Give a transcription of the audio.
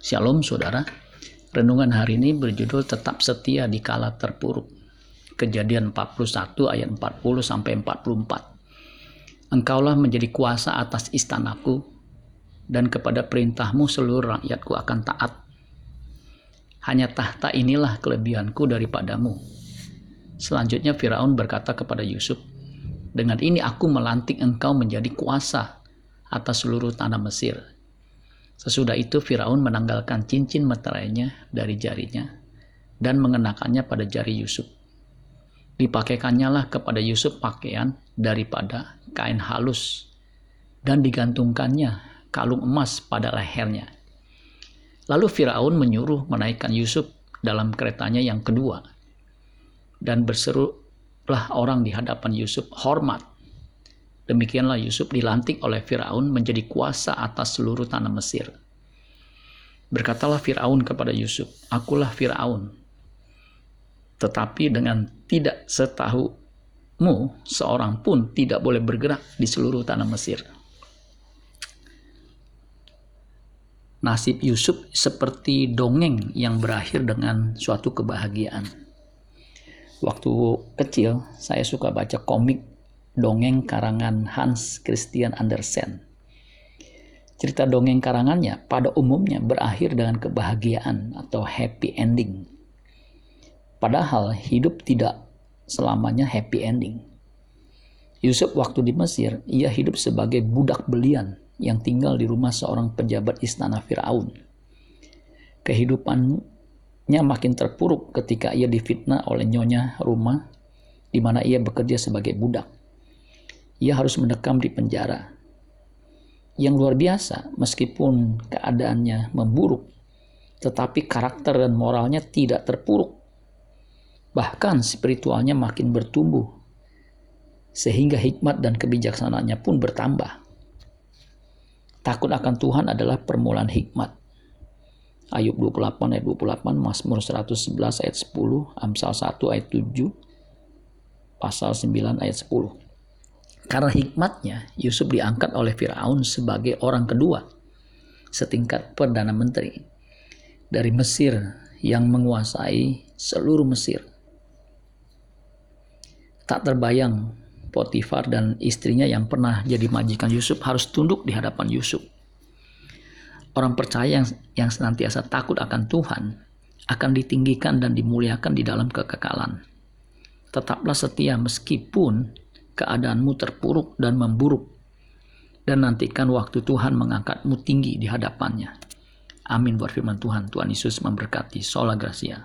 Shalom saudara. Renungan hari ini berjudul Tetap Setia di Kala Terpuruk. Kejadian 41 ayat 40 sampai 44. Engkaulah menjadi kuasa atas istanaku dan kepada perintahmu seluruh rakyatku akan taat. Hanya tahta inilah kelebihanku daripadamu. Selanjutnya Firaun berkata kepada Yusuf, dengan ini aku melantik engkau menjadi kuasa atas seluruh tanah Mesir Sesudah itu Firaun menanggalkan cincin meterainya dari jarinya dan mengenakannya pada jari Yusuf. Dipakaikannya lah kepada Yusuf pakaian daripada kain halus dan digantungkannya kalung emas pada lehernya. Lalu Firaun menyuruh menaikkan Yusuf dalam keretanya yang kedua dan berserulah orang di hadapan Yusuf hormat Demikianlah Yusuf dilantik oleh Firaun menjadi kuasa atas seluruh tanah Mesir. Berkatalah Firaun kepada Yusuf, "Akulah Firaun." Tetapi dengan tidak setahumu, seorang pun tidak boleh bergerak di seluruh tanah Mesir. Nasib Yusuf seperti dongeng yang berakhir dengan suatu kebahagiaan. Waktu kecil, saya suka baca komik dongeng karangan Hans Christian Andersen. Cerita dongeng karangannya pada umumnya berakhir dengan kebahagiaan atau happy ending. Padahal hidup tidak selamanya happy ending. Yusuf waktu di Mesir, ia hidup sebagai budak belian yang tinggal di rumah seorang pejabat istana Firaun. Kehidupannya makin terpuruk ketika ia difitnah oleh nyonya rumah di mana ia bekerja sebagai budak ia harus mendekam di penjara. Yang luar biasa, meskipun keadaannya memburuk, tetapi karakter dan moralnya tidak terpuruk. Bahkan spiritualnya makin bertumbuh, sehingga hikmat dan kebijaksanaannya pun bertambah. Takut akan Tuhan adalah permulaan hikmat. Ayub 28 ayat 28, Mazmur 111 ayat 10, Amsal 1 ayat 7, Pasal 9 ayat 10. Karena hikmatnya, Yusuf diangkat oleh Firaun sebagai orang kedua setingkat perdana menteri dari Mesir yang menguasai seluruh Mesir. Tak terbayang Potifar dan istrinya yang pernah jadi majikan Yusuf harus tunduk di hadapan Yusuf. Orang percaya yang, yang senantiasa takut akan Tuhan akan ditinggikan dan dimuliakan di dalam kekekalan. Tetaplah setia meskipun keadaanmu terpuruk dan memburuk, dan nantikan waktu Tuhan mengangkatmu tinggi di hadapannya. Amin buat firman Tuhan. Tuhan Yesus memberkati. Sola Gracia.